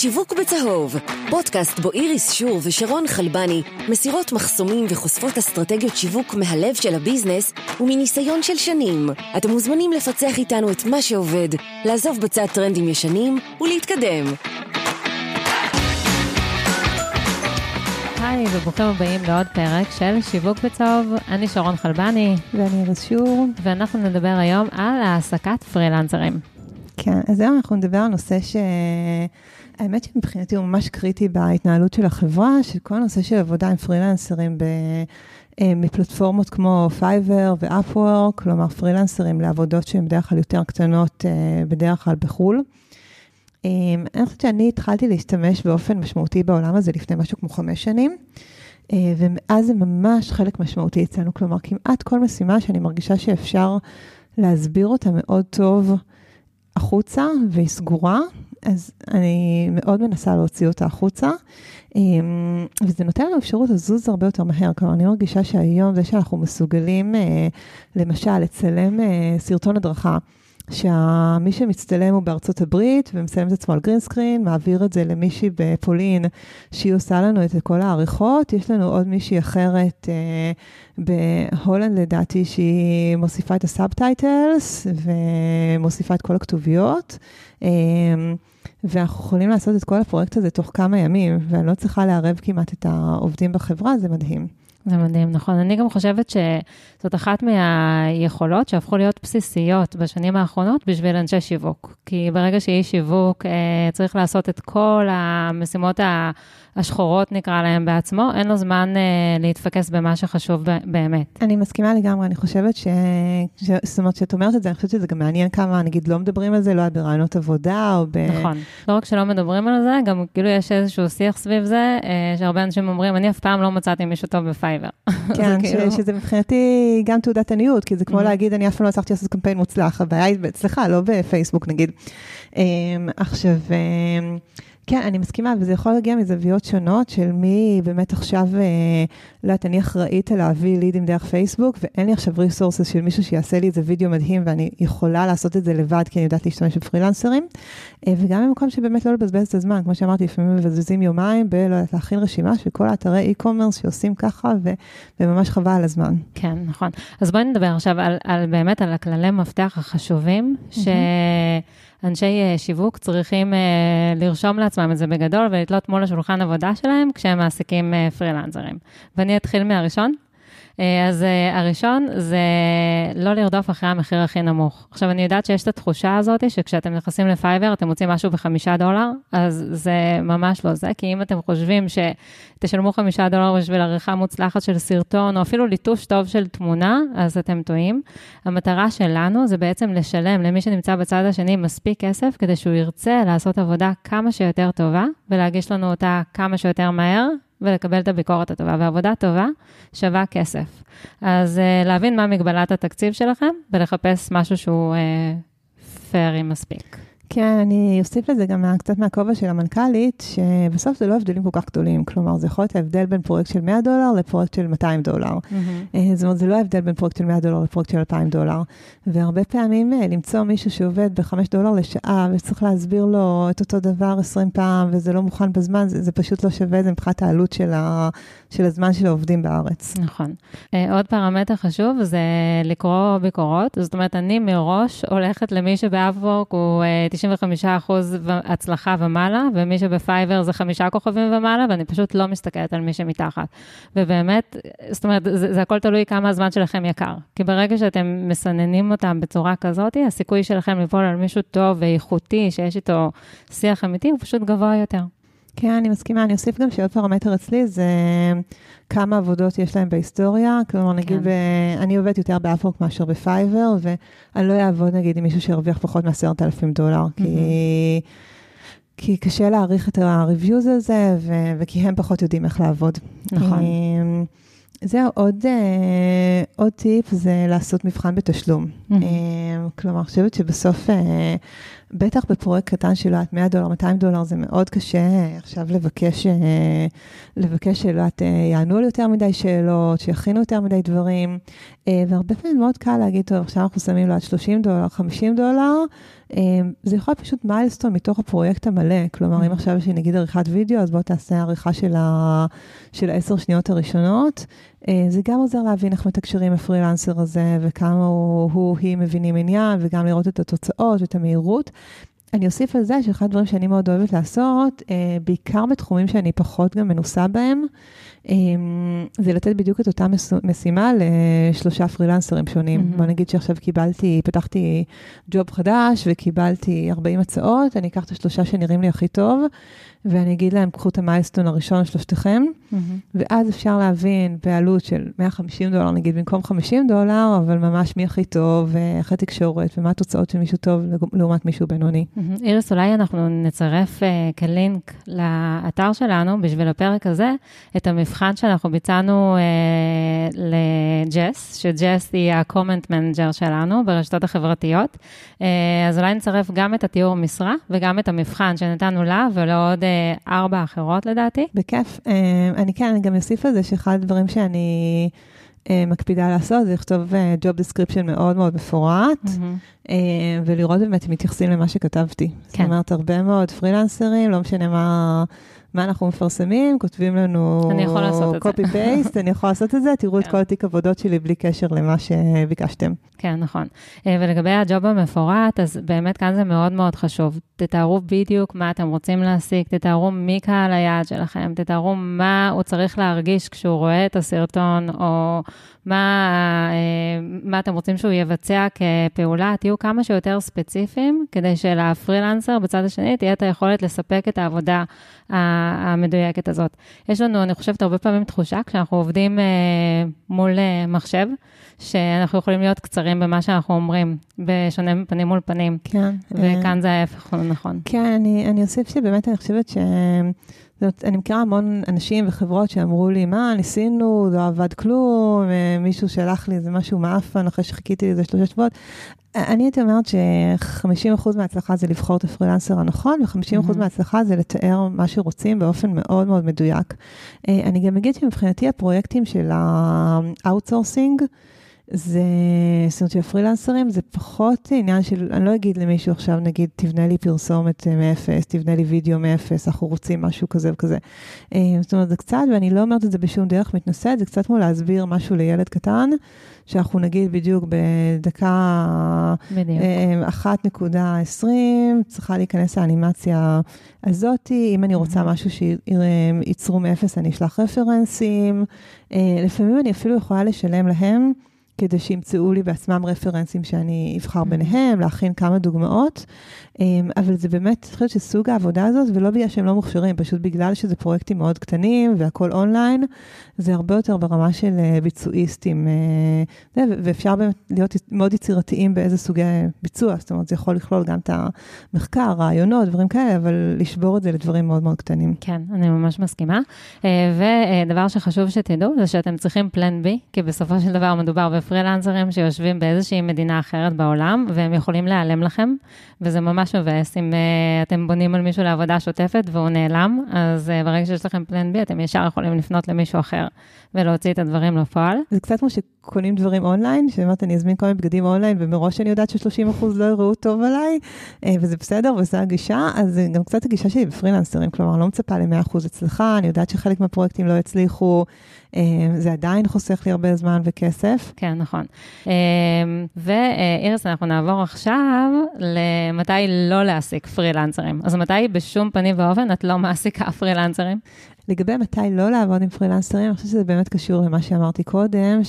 שיווק בצהוב, פודקאסט בו איריס שור ושרון חלבני מסירות מחסומים וחושפות אסטרטגיות שיווק מהלב של הביזנס ומניסיון של שנים. אתם מוזמנים לפצח איתנו את מה שעובד, לעזוב בצד טרנדים ישנים ולהתקדם. היי וברוכים הבאים לעוד פרק של שיווק בצהוב. אני שרון חלבני. ואני איריס שור. ואנחנו נדבר היום על העסקת פרילנסרים. כן, אז היום אנחנו נדבר על נושא ש... האמת שמבחינתי הוא ממש קריטי בהתנהלות של החברה, של כל הנושא של עבודה עם פרילנסרים ב... אה, מפלטפורמות כמו Fiverr ו Upwork, כלומר פרילנסרים לעבודות שהן בדרך כלל יותר קטנות, אה, בדרך כלל בחו"ל. אה, אני חושבת שאני התחלתי להשתמש באופן משמעותי בעולם הזה לפני משהו כמו חמש שנים, ומאז זה ממש חלק משמעותי אצלנו, כלומר כמעט כל משימה שאני מרגישה שאפשר להסביר אותה מאוד טוב החוצה והיא סגורה, אז אני מאוד מנסה להוציא אותה החוצה, אמ, וזה נותן לנו אפשרות לזוז הרבה יותר מהר. כלומר, אני מרגישה שהיום זה שאנחנו מסוגלים, אה, למשל, לצלם אה, סרטון הדרכה. שמי שמצטלם הוא בארצות הברית ומצלם את עצמו על גרינסקרין, מעביר את זה למישהי בפולין, שהיא עושה לנו את כל העריכות. יש לנו עוד מישהי אחרת אה, בהולנד, לדעתי, שהיא מוסיפה את ה subtitles ומוסיפה את כל הכתוביות. אה, ואנחנו יכולים לעשות את כל הפרויקט הזה תוך כמה ימים, ואני לא צריכה לערב כמעט את העובדים בחברה, זה מדהים. זה מדהים, נכון. אני גם חושבת שזאת אחת מהיכולות שהפכו להיות בסיסיות בשנים האחרונות בשביל אנשי שיווק. כי ברגע שאיש שיווק אה, צריך לעשות את כל המשימות השחורות, נקרא להם בעצמו, אין לו זמן אה, להתפקס במה שחשוב באמת. אני מסכימה לגמרי, אני חושבת ש... ש... זאת אומרת, כשאת אומרת את זה, אני חושבת שזה גם מעניין כמה, נגיד, לא מדברים על זה, לא ברעיונות עבודה או ב... נכון. לא רק שלא מדברים על זה, גם כאילו יש איזשהו שיח סביב זה, אה, שהרבה אנשים אומרים, אני אף פעם לא מצאתי מישהו טוב בפייבר. כן, כאילו... ש... שזה מבחינתי גם תעודת עניות, כי זה כמו mm-hmm. להגיד, אני אף פעם לא הצלחתי לעשות קמפיין מוצלח, הבעיה היא אצלך, לא בפייסבוק נגיד. אמ, עכשיו... כן, אני מסכימה, וזה יכול להגיע מזוויות שונות של מי באמת עכשיו, אה, לא יודעת, אני אחראית להביא לידים דרך פייסבוק, ואין לי עכשיו ריסורסס של מישהו שיעשה לי איזה וידאו מדהים, ואני יכולה לעשות את זה לבד, כי אני יודעת להשתמש בפרילנסרים. אה, וגם במקום שבאמת לא לבזבז את הזמן, כמו שאמרתי, לפעמים מבזבזים יומיים ב, לא יודעת, להכין רשימה של כל האתרי e-commerce שעושים ככה, ו, וממש חבל על הזמן. כן, נכון. אז בואי נדבר עכשיו על, על באמת על הכללי מפתח החשובים, ש... אנשי אה, שיווק צריכים uh, לרשום לעצמם את זה בגדול ולתלות מול השולחן עבודה שלהם כשהם מעסיקים uh, פרילנסרים. ואני אתחיל מהראשון. אה, אז אה, הראשון זה לא לרדוף אחרי המחיר הכי נמוך. עכשיו, אני יודעת שיש את התחושה הזאת שכשאתם נכנסים לפייבר, אתם מוצאים משהו בחמישה דולר, אז זה ממש לא זה, כי אם אתם חושבים שתשלמו חמישה דולר בשביל עריכה מוצלחת של סרטון, או אפילו ליטוש טוב של תמונה, אז אתם טועים. המטרה שלנו זה בעצם לשלם למי שנמצא בצד השני מספיק כסף, כדי שהוא ירצה לעשות עבודה כמה שיותר טובה, ולהגיש לנו אותה כמה שיותר מהר, ולקבל את הביקורת הטובה. ועבודה טובה שווה כסף. אז uh, להבין מה מגבלת התקציב שלכם ולחפש משהו שהוא uh, פיירי מספיק. כן, אני אוסיף לזה גם קצת מהכובע של המנכ"לית, שבסוף זה לא הבדלים כל כך גדולים. כלומר, זה יכול להיות ההבדל בין פרויקט של 100 דולר לפרויקט של 200 דולר. Mm-hmm. זאת אומרת, זה לא ההבדל בין פרויקט של 100 דולר לפרויקט של 2,000 דולר. והרבה פעמים אה, למצוא מישהו שעובד ב-5 דולר לשעה, וצריך להסביר לו את אותו דבר 20 פעם, וזה לא מוכן בזמן, זה, זה פשוט לא שווה, זה מבחינת העלות של, ה, של הזמן של העובדים בארץ. נכון. עוד פרמטר חשוב זה לקרוא ביקורות. זאת אומרת, אני מראש הולכת למי הוא 95 אחוז הצלחה ומעלה, ומי שבפייבר זה חמישה כוכבים ומעלה, ואני פשוט לא מסתכלת על מי שמתחת. ובאמת, זאת אומרת, זה, זה הכל תלוי כמה הזמן שלכם יקר. כי ברגע שאתם מסננים אותם בצורה כזאת, הסיכוי שלכם ליפול על מישהו טוב ואיכותי, שיש איתו שיח אמיתי, הוא פשוט גבוה יותר. כן, אני מסכימה. אני אוסיף גם שעוד פרמטר אצלי זה כמה עבודות יש להם בהיסטוריה. כלומר, נגיד, כן. ב... אני עובדת יותר ב Upwork מאשר ב Fiverr, ואני לא אעבוד, נגיד, עם מישהו שירוויח פחות מ-10,000 דולר, mm-hmm. כי... כי קשה להעריך את ה-reviews הזה, ו... וכי הם פחות יודעים איך לעבוד. נכון. זהו, עוד, אה, עוד טיפ זה לעשות מבחן בתשלום. Mm-hmm. אה, כלומר, אני חושבת שבסוף, אה, בטח בפרויקט קטן של 100 דולר, 200 דולר, זה מאוד קשה אה, עכשיו לבקש, אה, לבקש שלא אה, יענו על יותר מדי שאלות, שיכינו יותר מדי דברים, אה, והרבה פעמים מאוד קל להגיד, טוב, עכשיו אנחנו שמים לו עד 30 דולר, 50 דולר, זה יכול להיות פשוט מיילסטון מתוך הפרויקט המלא, כלומר, אם עכשיו יש לי נגיד עריכת וידאו, אז בוא תעשה עריכה של, העשר שניות הראשונות. זה גם עוזר להבין איך מתקשרים הפרילנסר הזה, וכמה הוא, הוא, היא מבינים עניין, וגם לראות את התוצאות ואת המהירות. אני אוסיף על זה שאחד הדברים שאני מאוד אוהבת לעשות, בעיקר בתחומים שאני פחות גם מנוסה בהם, אמ, זה לתת בדיוק את אותה משימה לשלושה פרילנסרים שונים. Mm-hmm. בוא נגיד שעכשיו קיבלתי, פתחתי ג'וב חדש וקיבלתי 40 הצעות, אני אקח את השלושה שנראים לי הכי טוב, ואני אגיד להם, קחו את המיילסטון הראשון, שלושתכם, mm-hmm. ואז אפשר להבין בעלות של 150 דולר, נגיד, במקום 50 דולר, אבל ממש מי הכי טוב, ואיך התקשורת, ומה התוצאות של מישהו טוב לעומת מישהו בינוני. Mm-hmm. איריס, אולי אנחנו נצרף uh, כלינק לאתר שלנו, בשביל הפרק הזה, את המבחן שאנחנו ביצענו uh, לג'ס, שג'ס היא ה-comment manager שלנו ברשתות החברתיות. Uh, אז אולי נצרף גם את התיאור משרה וגם את המבחן שנתנו לה ולעוד ארבע אחרות לדעתי. בכיף. אני כן, אני גם אוסיף על זה שאחד הדברים שאני מקפידה לעשות זה לכתוב job description מאוד מאוד מפורט, mm-hmm. ולראות באמת אם מתייחסים למה שכתבתי. כן. זאת אומרת, הרבה מאוד פרילנסרים, לא משנה מה... מה אנחנו מפרסמים, כותבים לנו אני יכול לעשות את זה. copy paste, אני יכולה לעשות את זה, תראו את כן. כל התיק עבודות שלי בלי קשר למה שביקשתם. כן, נכון. אה, ולגבי הג'וב המפורט, אז באמת כאן זה מאוד מאוד חשוב. תתארו בדיוק מה אתם רוצים להשיג, תתארו מי קהל היעד שלכם, תתארו מה הוא צריך להרגיש כשהוא רואה את הסרטון, או מה, אה, מה אתם רוצים שהוא יבצע כפעולה, תהיו כמה שיותר ספציפיים, כדי שלפרילנסר בצד השני תהיה את היכולת לספק את העבודה המדויקת הזאת. יש לנו, אני חושבת, הרבה פעמים תחושה, כשאנחנו עובדים אה, מול אה, מחשב, שאנחנו יכולים להיות קצרים במה שאנחנו אומרים, בשונה מפנים מול פנים. כן. וכאן זה ההפך, נכון. כן, אני, אני אוסיף שבאמת אני חושבת ש... זאת, אני מכירה המון אנשים וחברות שאמרו לי, מה, ניסינו, לא עבד כלום, מישהו שלח לי איזה משהו מעפן אחרי שחיכיתי לזה שלושה שבועות. אני הייתי אומרת ש-50% מההצלחה זה לבחור את הפרילנסר הנכון, ו-50% mm-hmm. מההצלחה זה לתאר מה שרוצים באופן מאוד מאוד מדויק. אה, אני גם אגיד שמבחינתי הפרויקטים של ה outsourcing, זה, זאת אומרת שהפרילנסרים זה פחות עניין של, אני לא אגיד למישהו עכשיו, נגיד, תבנה לי פרסומת אה, מאפס, תבנה לי וידאו מאפס, אנחנו רוצים משהו כזה וכזה. אה, זאת אומרת, זה קצת, ואני לא אומרת את זה בשום דרך מתנשאת, זה קצת כמו להסביר משהו לילד קטן, שאנחנו נגיד בדיוק בדקה 1.20, אה, צריכה להיכנס האנימציה הזאתי, אם אני רוצה משהו שייצרו מאפס, אני אשלח רפרנסים. לפעמים אני אפילו יכולה לשלם להם. כדי שימצאו לי בעצמם רפרנסים שאני אבחר mm-hmm. ביניהם, להכין כמה דוגמאות. אמ, אבל זה באמת, אני חושבת שסוג העבודה הזאת, ולא בגלל שהם לא מוכשרים, פשוט בגלל שזה פרויקטים מאוד קטנים והכול אונליין, זה הרבה יותר ברמה של אה, ביצועיסטים. אה, ואפשר באמת להיות מאוד יצירתיים באיזה סוגי ביצוע, זאת אומרת, זה יכול לכלול גם את המחקר, רעיונות, דברים כאלה, אבל לשבור את זה לדברים מאוד מאוד קטנים. כן, אני ממש מסכימה. אה, ודבר שחשוב שתדעו, זה שאתם צריכים פלן בי, כי בסופו של דבר מדובר בפרילנסרים שיושבים באיזושהי מדינה אחרת בעולם, והם יכולים להיעלם לכם, וזה ממש מבאס אם uh, אתם בונים על מישהו לעבודה שוטפת והוא נעלם, אז uh, ברגע שיש לכם פלן בי, אתם ישר יכולים לפנות למישהו אחר ולהוציא את הדברים לפועל. זה קצת כמו שקונים דברים אונליין, שאומרת, אני אזמין כל מיני בגדים אונליין, ומראש אני יודעת ש-30% לא יראו טוב עליי, uh, וזה בסדר, וזו הגישה, אז זה גם קצת הגישה שלי בפרילנסרים, כלומר, לא מצפה ל-100% הצלחה, אני יודעת שחלק מהפרויקטים לא יצליחו. זה עדיין חוסך לי הרבה זמן וכסף. כן, נכון. ואיריס, אנחנו נעבור עכשיו למתי לא להעסיק פרילנסרים. אז מתי בשום פנים ואופן את לא מעסיקה פרילנסרים? לגבי מתי לא לעבוד עם פרילנסרים, אני חושבת שזה באמת קשור למה שאמרתי קודם,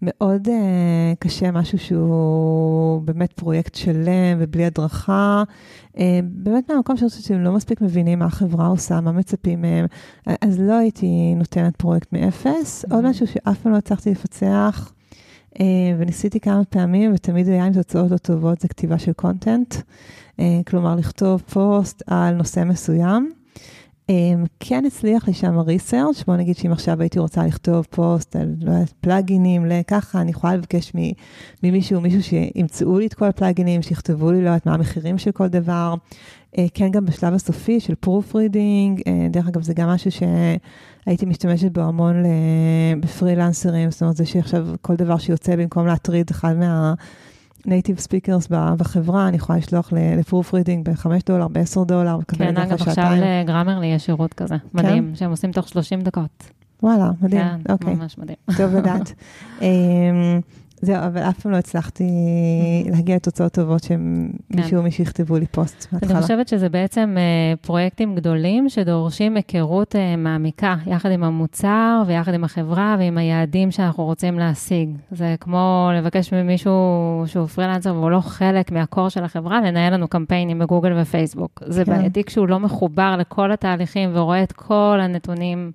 שמאוד uh, קשה משהו שהוא באמת פרויקט שלם ובלי הדרכה. Uh, באמת מהמקום שאני חושבת שהם לא מספיק מבינים מה החברה עושה, מה מצפים מהם, אז לא הייתי נותנת פרויקט מאפס. Mm-hmm. עוד משהו שאף פעם לא הצלחתי לפצח. אה, וניסיתי כמה פעמים, ותמיד היה עם תוצאות לא טובות, זה כתיבה של קונטנט. אה, כלומר, לכתוב פוסט על נושא מסוים. אה, כן הצליח לי שם ה research, בוא נגיד שאם עכשיו הייתי רוצה לכתוב פוסט על לא יודעת, פלאגינים, לככה, אני יכולה לבקש ממישהו, מישהו שימצאו לי את כל הפלאגינים, שיכתבו לי, לא יודעת, מה המחירים של כל דבר. כן, גם בשלב הסופי של proofreading, דרך אגב, זה גם משהו ש... הייתי משתמשת בו המון בפרילנסרים, זאת אומרת, זה שעכשיו כל דבר שיוצא במקום להטריד אחד מה... native speakers בחברה, אני יכולה לשלוח ל proofreading ב-5 דולר, ב-10 דולר. כן, אגב, עכשיו ל Grammarly יש שירות כזה, כן? מדהים, שהם עושים תוך 30 דקות. וואלה, מדהים. כן, אוקיי. ממש מדהים. טוב לדעת. זהו, אבל אף פעם לא הצלחתי להגיע לתוצאות טובות שמישהו או מישהו יכתבו לי פוסט מההתחלה. אני חושבת שזה בעצם uh, פרויקטים גדולים שדורשים היכרות uh, מעמיקה, יחד עם המוצר ויחד עם החברה ועם היעדים שאנחנו רוצים להשיג. זה כמו לבקש ממישהו שהוא פרילנסר והוא לא חלק מה core של החברה, לנהל לנו קמפיינים בגוגל ופייסבוק. זה כן. בעייתי כשהוא לא מחובר לכל התהליכים ורואה את כל הנתונים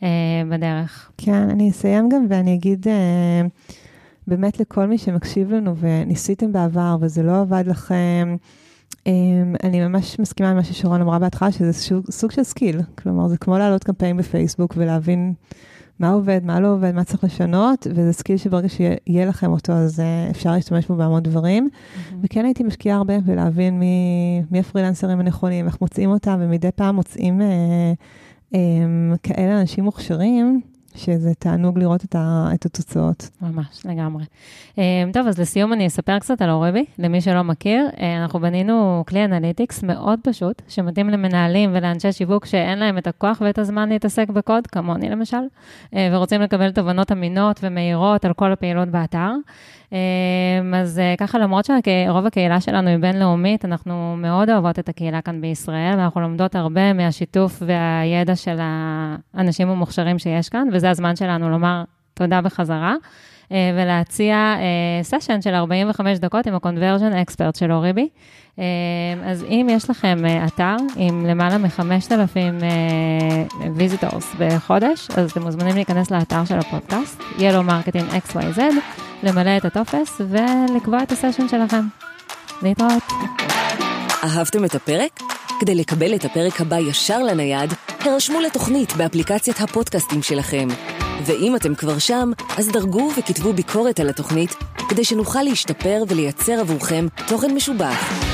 uh, בדרך. כן, אני אסיים גם ואני אגיד... Uh, באמת לכל מי שמקשיב לנו וניסיתם בעבר וזה לא עבד לכם, אמ, אני ממש מסכימה עם מה ששרון אמרה בהתחלה, שזה סוג של skill. כלומר, זה כמו לעלות קמפיין בפייסבוק ולהבין מה עובד, מה לא עובד, מה צריך לשנות, וזה skill שברגע שיהיה לכם אותו, אז אה, אפשר להשתמש בו בהמון דברים. Mm-hmm. וכן הייתי משקיעה הרבה בלהבין מי, מי הפרילנסרים הנכונים, איך מוצאים אותם, ומדי פעם מוצאים אה, אה, כאלה אנשים מוכשרים, שזה תענוג לראות את, ה, את התוצאות. ממש, לגמרי. Um, טוב, אז לסיום אני אספר קצת על Oribi, למי שלא מכיר. Uh, אנחנו בנינו כלי analytics מאוד פשוט, שמתאים למנהלים ולאנשי שיווק שאין להם את הכוח ואת הזמן להתעסק בקוד, כמוני למשל, uh, ורוצים לקבל תובנות אמינות ומהירות על כל הפעילות באתר. אמ, אז אה, ככה, למרות שרוב הקהילה שלנו היא בינלאומית, אנחנו מאוד אוהבות את הקהילה כאן בישראל, ואנחנו לומדות הרבה מהשיתוף והידע של האנשים המוכשרים שיש כאן, וזה הזמן שלנו לומר תודה בחזרה. אה, ולהציע סשן אה, של 45 דקות עם ה-conversion expert של אוריבי. אז אם יש לכם אתר עם למעלה מ-5,000 visitors בחודש, אז אתם מוזמנים להיכנס לאתר של הפודקאסט, Yellow Marketing XYZ, למלא את הטופס ולקבוע את הסשן שלכם. להתראות. אהבתם את הפרק? כדי לקבל את הפרק הבא ישר לנייד, הרשמו לתוכנית באפליקציית הפודקאסטים שלכם. ואם אתם כבר שם, אז דרגו וכתבו ביקורת על התוכנית, כדי שנוכל להשתפר ולייצר עבורכם תוכן משובח.